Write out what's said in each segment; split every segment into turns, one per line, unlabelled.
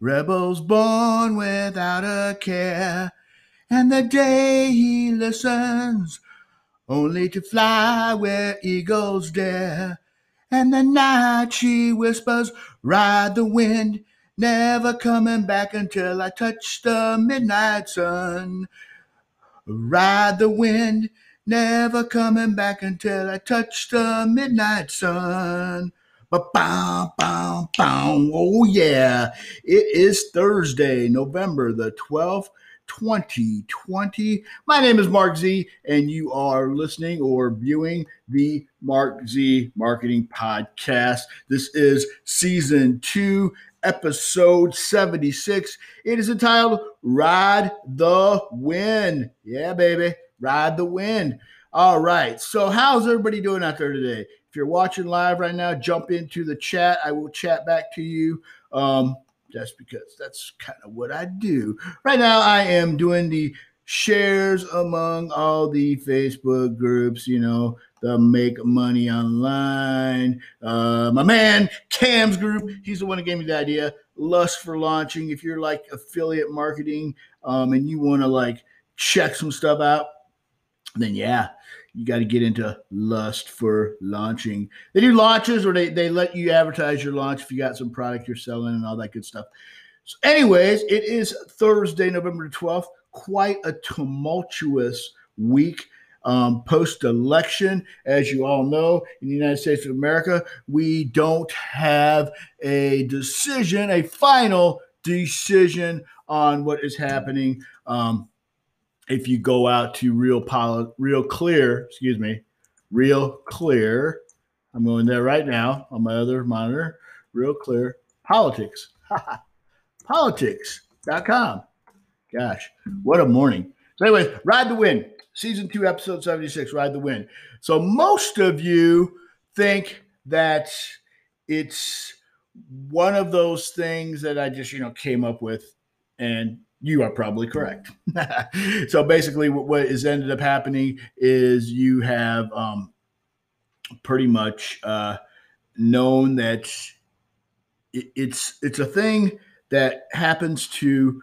rebels born without a care. And the day he listens only to fly where eagles dare. And the night she whispers, ride the wind, never coming back until I touch the midnight sun. Ride the wind, never coming back until I touch the midnight sun. Ba-bam, bam, bam. Oh, yeah. It is Thursday, November the 12th, 2020. My name is Mark Z, and you are listening or viewing the Mark Z Marketing Podcast. This is season two, episode 76. It is entitled Ride the Wind. Yeah, baby, ride the wind. All right. So, how's everybody doing out there today? If you're watching live right now, jump into the chat. I will chat back to you. Um, just because that's kind of what I do. Right now, I am doing the shares among all the Facebook groups, you know, the Make Money Online. Uh, my man Cam's group, he's the one that gave me the idea. Lust for launching. If you're like affiliate marketing um, and you want to like check some stuff out, then yeah, you got to get into lust for launching. They do launches or they, they let you advertise your launch if you got some product you're selling and all that good stuff. So, anyways, it is Thursday, November 12th. Quite a tumultuous week um, post election. As you all know, in the United States of America, we don't have a decision, a final decision on what is happening. Um, if you go out to real poli- real clear, excuse me, real clear. I'm going there right now on my other monitor. Real clear politics. politics.com. Gosh, what a morning. So, anyways, Ride the Wind, season two, episode 76, Ride the Wind. So, most of you think that it's one of those things that I just, you know, came up with and you are probably correct. so basically, what, what is ended up happening is you have um, pretty much uh, known that it, it's it's a thing that happens to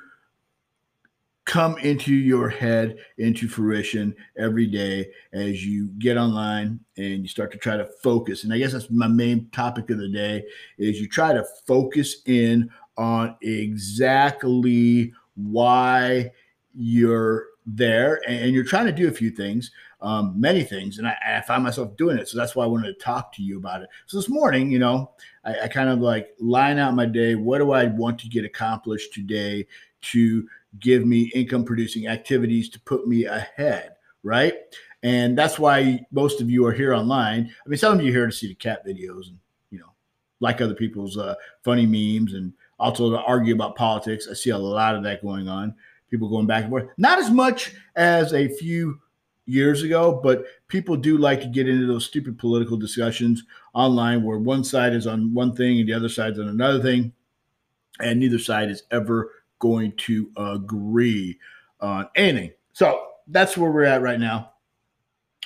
come into your head into fruition every day as you get online and you start to try to focus and i guess that's my main topic of the day is you try to focus in on exactly why you're there and, you're trying to do a few things, um, many things. And I, I, find myself doing it. So that's why I wanted to talk to you about it. So this morning, you know, I, I kind of like line out my day. What do I want to get accomplished today to give me income producing activities to put me ahead? Right. And that's why most of you are here online. I mean, some of you are here to see the cat videos and, you know, like other people's uh, funny memes and also to argue about politics. I see a lot of that going on. People going back and forth. Not as much as a few years ago, but people do like to get into those stupid political discussions online where one side is on one thing and the other side's on another thing, and neither side is ever going to agree on anything. So that's where we're at right now.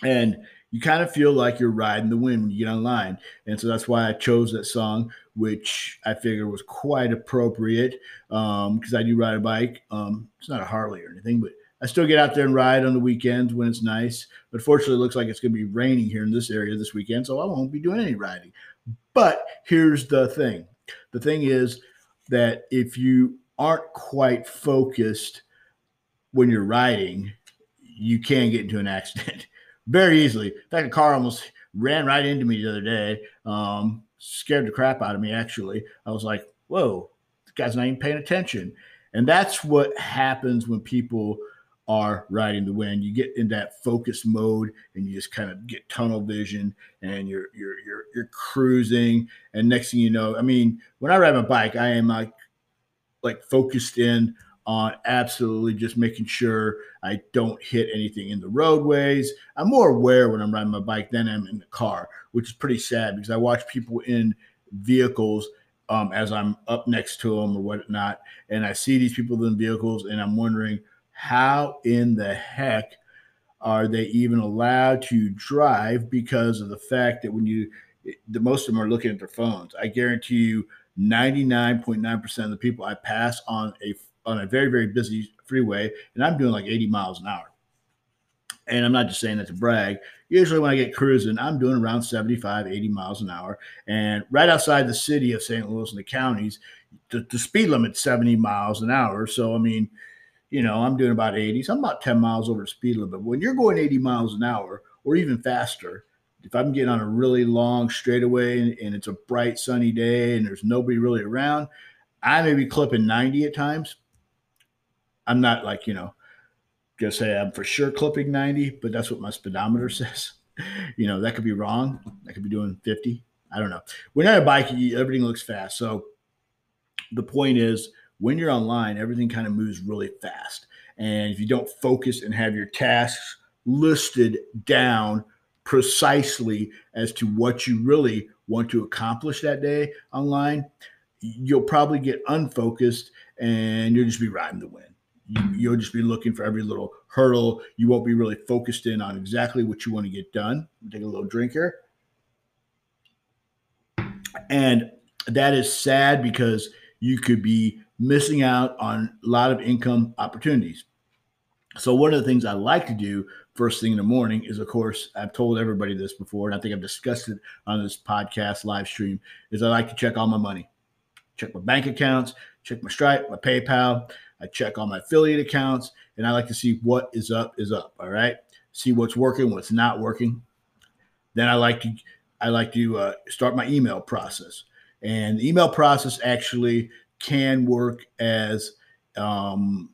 And you kind of feel like you're riding the wind when you get online. And so that's why I chose that song, which I figure was quite appropriate because um, I do ride a bike. Um, it's not a Harley or anything, but I still get out there and ride on the weekends when it's nice. But fortunately, it looks like it's going to be raining here in this area this weekend, so I won't be doing any riding. But here's the thing the thing is that if you aren't quite focused when you're riding, you can get into an accident very easily. In fact, a car almost ran right into me the other day. Um, scared the crap out of me, actually. I was like, whoa, this guy's not even paying attention. And that's what happens when people are riding the wind. You get in that focus mode and you just kind of get tunnel vision and you're you're you're you're cruising. And next thing you know, I mean, when I ride my bike, I am like like focused in on absolutely just making sure I don't hit anything in the roadways. I'm more aware when I'm riding my bike than I'm in the car, which is pretty sad because I watch people in vehicles um, as I'm up next to them or whatnot, and I see these people in vehicles, and I'm wondering how in the heck are they even allowed to drive because of the fact that when you the most of them are looking at their phones. I guarantee you 99.9% of the people I pass on a on a very very busy freeway, and I'm doing like 80 miles an hour. And I'm not just saying that to brag. Usually, when I get cruising, I'm doing around 75, 80 miles an hour. And right outside the city of St. Louis and the counties, the, the speed limit's 70 miles an hour. So, I mean, you know, I'm doing about 80. So I'm about 10 miles over the speed limit. When you're going 80 miles an hour or even faster, if I'm getting on a really long straightaway and, and it's a bright sunny day and there's nobody really around, I may be clipping 90 at times. I'm not like, you know, gonna say I'm for sure clipping 90, but that's what my speedometer says. you know, that could be wrong. I could be doing 50. I don't know. When a bike, everything looks fast. So the point is when you're online, everything kind of moves really fast. And if you don't focus and have your tasks listed down precisely as to what you really want to accomplish that day online, you'll probably get unfocused and you'll just be riding the wind. You, will just be looking for every little hurdle. You won't be really focused in on exactly what you want to get done. Take a little drink here. And that is sad because you could be missing out on a lot of income opportunities. So, one of the things I like to do first thing in the morning is, of course, I've told everybody this before, and I think I've discussed it on this podcast live stream, is I like to check all my money, check my bank accounts, check my Stripe, my PayPal. I check all my affiliate accounts, and I like to see what is up is up. All right, see what's working, what's not working. Then I like to I like to uh, start my email process, and the email process actually can work as um,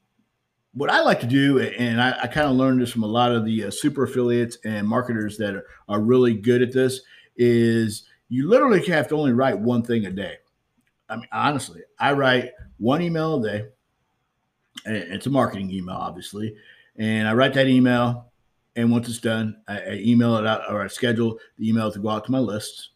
what I like to do, and I, I kind of learned this from a lot of the uh, super affiliates and marketers that are, are really good at this, is you literally have to only write one thing a day. I mean, honestly, I write one email a day. It's a marketing email, obviously, and I write that email, and once it's done, I, I email it out or I schedule the email to go out to my lists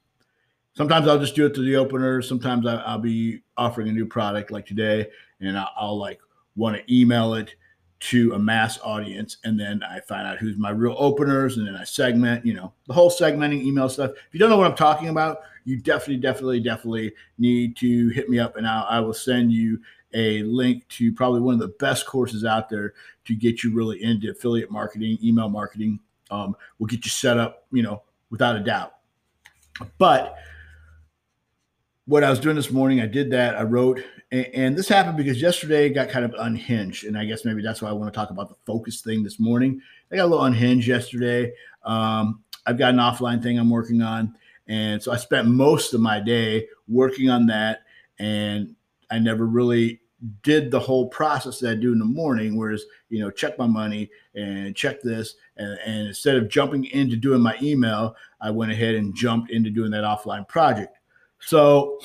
sometimes I'll just do it to the opener. Sometimes I, will be offering a new product like today, and I'll, I'll like want to email it to a mass audience, and then I find out who's my real openers, and then I segment. You know, the whole segmenting email stuff. If you don't know what I'm talking about, you definitely, definitely, definitely need to hit me up, and I'll, I will send you a link to probably one of the best courses out there to get you really into affiliate marketing, email marketing. Um, we'll get you set up, you know, without a doubt. But what I was doing this morning, I did that. I wrote, and, and, this happened because yesterday got kind of unhinged, and I guess maybe that's why I want to talk about the focus thing this morning. I got a little unhinged yesterday. Um, I've got an offline thing I'm working on, and so I spent most of my day working on that, and I never really did the whole process that I do in the morning, whereas you know, check my money and check this, and, and instead of jumping into doing my email, I went ahead and jumped into doing that offline project so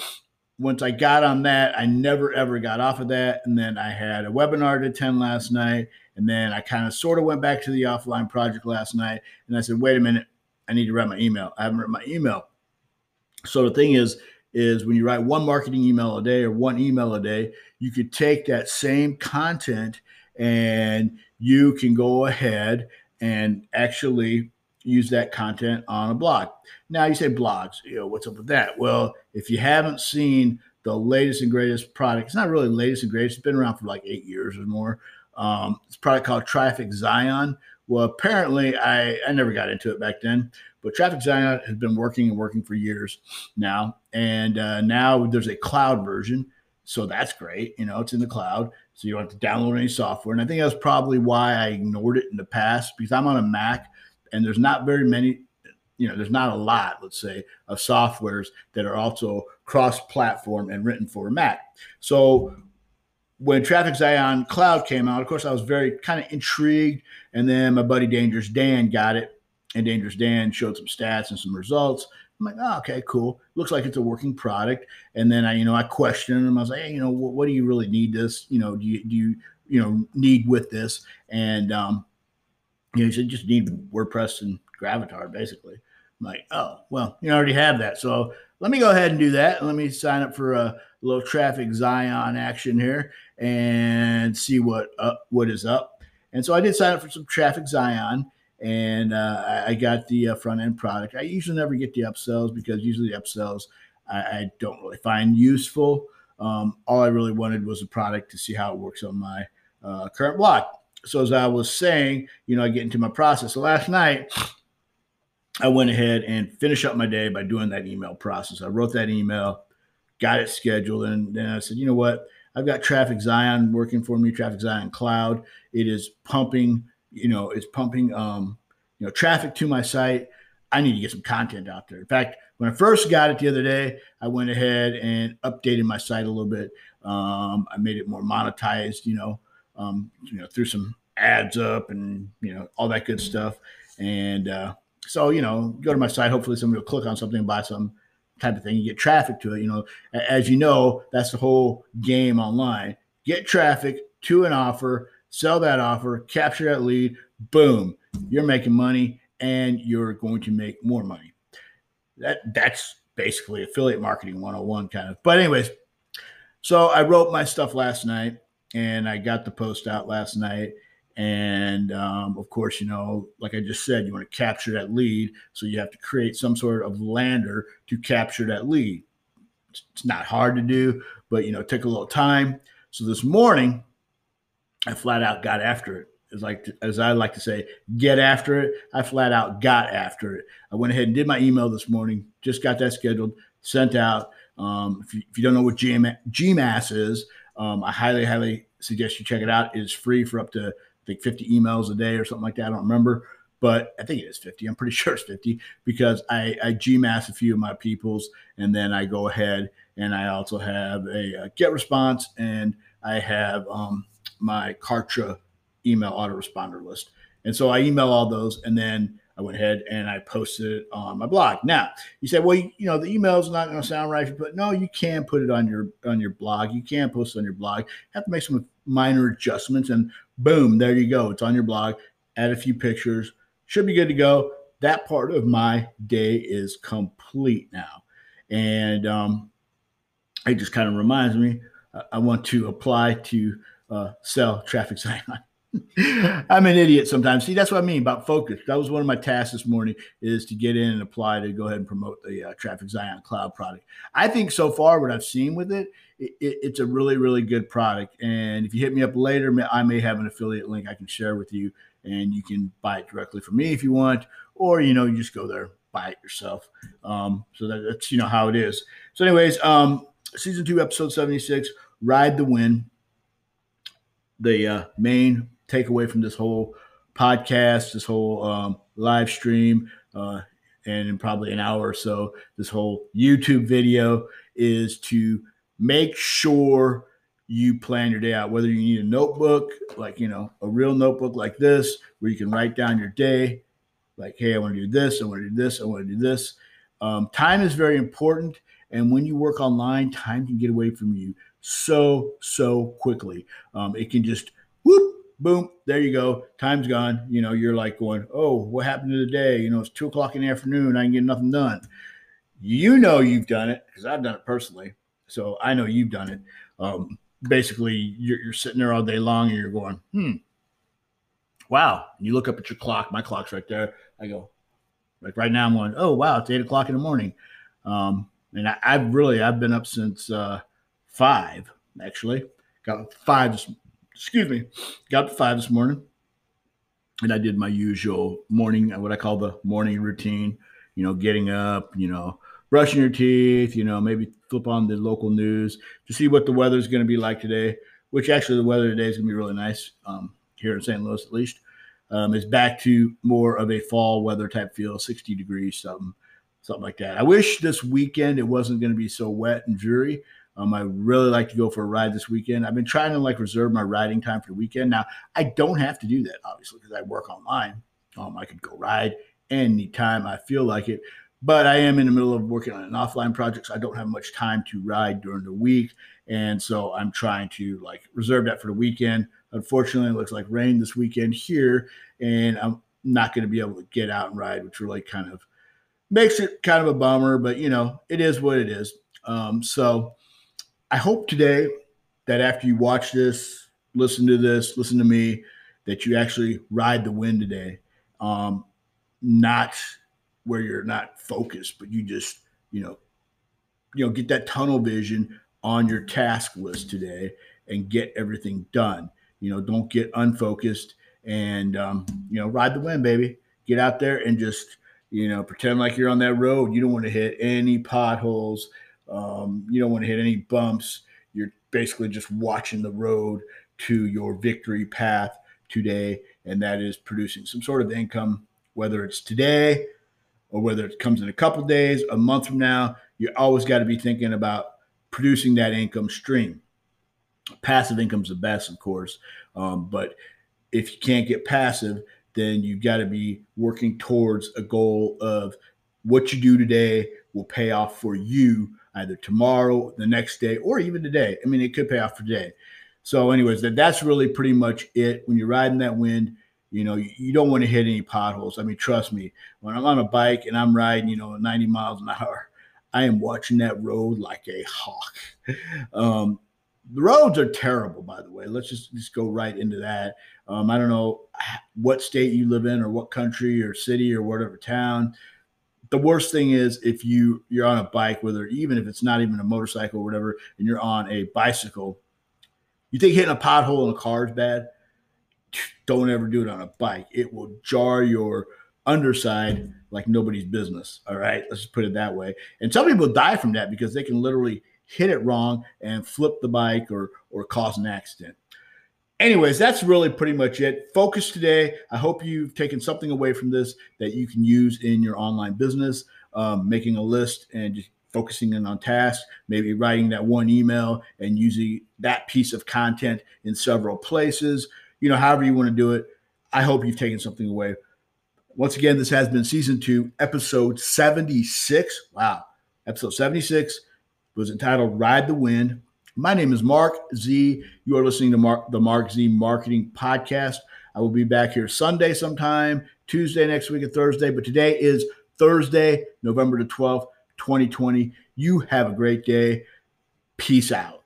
once I got on that, I never ever got off of that. And then I had a webinar to attend last night. And then I kind of sort of went back to the offline project last night. And I said, wait a minute, I need to write my email. I haven't written my email. So the thing is, is when you write one marketing email a day or one email a day, you could take that same content and you can go ahead and actually use that content on a blog. Now you say blogs, you know, what's up with that? Well, if you haven't seen the latest and greatest product, it's not really latest and greatest. It's been around for like eight years or more. Um, it's a product called Traffic Zion. Well, apparently I, I never got into it back then, but Traffic Zion has been working and working for years now. And uh, now there's a cloud version. So that's great. You know, it's in the cloud. So you don't have to download any software. And I think that's probably why I ignored it in the past because I'm on a Mac and there's not very many you know there's not a lot let's say of softwares that are also cross platform and written for mac so when traffic zion cloud came out of course i was very kind of intrigued and then my buddy dangerous dan got it and dangerous dan showed some stats and some results i'm like oh, okay cool looks like it's a working product and then i you know i questioned him i was like hey you know what, what do you really need this you know do you do you you know need with this and um you know, you said just need WordPress and Gravatar, basically. I'm like, oh, well, you already have that. So let me go ahead and do that. Let me sign up for a little traffic Zion action here and see what uh, what is up. And so I did sign up for some traffic Zion, and uh, I got the uh, front end product. I usually never get the upsells because usually the upsells I, I don't really find useful. Um, all I really wanted was a product to see how it works on my uh, current block. So as I was saying, you know, I get into my process. So last night, I went ahead and finished up my day by doing that email process. I wrote that email, got it scheduled, and then I said, you know what? I've got Traffic Zion working for me, Traffic Zion Cloud. It is pumping, you know, it's pumping, um, you know, traffic to my site. I need to get some content out there. In fact, when I first got it the other day, I went ahead and updated my site a little bit. Um, I made it more monetized, you know, um, you know, threw some ads up and you know all that good stuff. And uh, so, you know, go to my site. Hopefully, somebody will click on something, buy some type of thing. You get traffic to it. You know, as you know, that's the whole game online. Get traffic to an offer, sell that offer, capture that lead. Boom, you're making money, and you're going to make more money. That that's basically affiliate marketing 101 kind of. But anyways, so I wrote my stuff last night and I got the post out last night and um, of course, you know, like I just said, you want to capture that lead. So you have to create some sort of lander to capture that lead. It's not hard to do, but, you know, it took a little time. So this morning, I flat out got after it. As like as I like to say, get after it. I flat out got after it. I went ahead and did my email this morning. Just got that scheduled, sent out. Um, if, you, if you don't know what GM, GMass is, um, I highly, highly suggest you check it out. It is free for up to I think 50 emails a day or something like that. I don't remember, but I think it is 50. I'm pretty sure it's 50 because I, I GMass a few of my peoples and then I go ahead and I also have a, a GetResponse and I have um, my Kartra email autoresponder list. And so I email all those and then I went ahead and I posted it on my blog. Now you say, well, you, know, the email is not going to sound right, but no, you can put it on your on your blog. You can post it on your blog. Have to make some minor adjustments, and boom, there you go. It's on your blog. Add a few pictures. Should be good to go. That part of my day is complete now, and um, it just kind of reminds me. I want to apply to uh, sell traffic sign I'm an idiot sometimes. See, that's what I mean about focus. That was one of my tasks this morning is to get in and apply to go ahead and promote the uh, Traffic Zion Cloud product. I think so far what I've seen with it, it, it, it's a really, really good product. And if you hit me up later, I may have an affiliate link I can share with you, and you can buy it directly from me if you want, or you know, you just go there buy it yourself. Um, so that, that's you know how it is. So, anyways, um, season two, episode seventy six, ride the wind. The uh, main takeaway from this whole podcast, this whole um, live stream, uh, and in probably an hour or so, this whole YouTube video is to make sure you plan your day out. Whether you need a notebook, like you know, a real notebook like this, where you can write down your day, like, hey, I want to do this, I want to do this, I want to do this. Um, time is very important, and when you work online, time can get away from you so so quickly. Um, it can just whoop boom, there you go. Time's gone. You know, you're like going, oh, what happened to the day? You know, it's two o'clock in the afternoon. I can get nothing done. You know, you've done it because I've done it personally. So I know you've done it. Um, basically, you're, you're sitting there all day long and you're going, hmm, wow. And you look up at your clock. My clock's right there. I go, like right now, I'm going, oh, wow, it's eight o'clock in the morning. Um, and I, have really, I've been up since uh, five, actually. Got five excuse me, got up five this morning and I did my usual morning, what I call the morning routine, you know, getting up, you know, brushing your teeth, you know, maybe flip on the local news to see what the weather is going to be like today, which actually the weather today is going to be really nice um, here in St. Louis, at least. Um, it's back to more of a fall weather type feel, 60 degrees, something, something like that. I wish this weekend it wasn't going to be so wet and dreary. Um, I really like to go for a ride this weekend. I've been trying to like reserve my riding time for the weekend. Now I don't have to do that obviously because I work online. Um, I could go ride anytime I feel like it, but I am in the middle of working on an offline project, so I don't have much time to ride during the week, and so I'm trying to like reserve that for the weekend. Unfortunately, it looks like rain this weekend here, and I'm not going to be able to get out and ride, which really kind of makes it kind of a bummer. But you know, it is what it is. Um, so I hope today that after you watch this, listen to this, listen to me, that you actually ride the wind today. Um, not where you're not focused, but you just, you know, you know, get that tunnel vision on your task list today and get everything done. You know, don't get unfocused and um, you know, ride the wind, baby. Get out there and just you know, pretend like you're on that road. You don't want to hit any potholes. Um, you don't want to hit any bumps. You're basically just watching the road to your victory path today, and that is producing some sort of income, whether it's today or whether it comes in a couple days, a month from now. You always got to be thinking about producing that income stream. Passive income is the best, of course, um, but if you can't get passive, then you've got to be working towards a goal of what you do today will pay off for you either tomorrow, the next day, or even today. I mean, it could pay off for today. So, anyways, that, that's really pretty much it. When you're riding that wind, you know, you, you don't want to hit any potholes. I mean, trust me, when I'm on a bike and I'm riding, you know, 90 miles an hour, I am watching that road like a hawk. Um, the roads are terrible, by the way. Let's just, just go right into that. Um, I don't know what state you live in or what country or city or whatever town. The worst thing is if you you're on a bike, whether even if it's not even a motorcycle or whatever, and you're on a bicycle, you think hitting a pothole in a car is bad. Don't ever do it on a bike. It will jar your underside like nobody's business. All right, let's just put it that way. And some people die from that because they can literally hit it wrong and flip the bike or or cause an accident. Anyways, that's really pretty much it. Focus today. I hope you've taken something away from this that you can use in your online business, um, making a list and just focusing in on tasks, maybe writing that one email and using that piece of content in several places. You know, however you want to do it. I hope you've taken something away. Once again, this has been season two, episode 76. Wow. Episode 76 was entitled Ride the Wind. My name is Mark Z. You are listening to Mark, the Mark Z Marketing Podcast. I will be back here Sunday sometime, Tuesday next week, and Thursday. But today is Thursday, November the 12th, 2020. You have a great day. Peace out.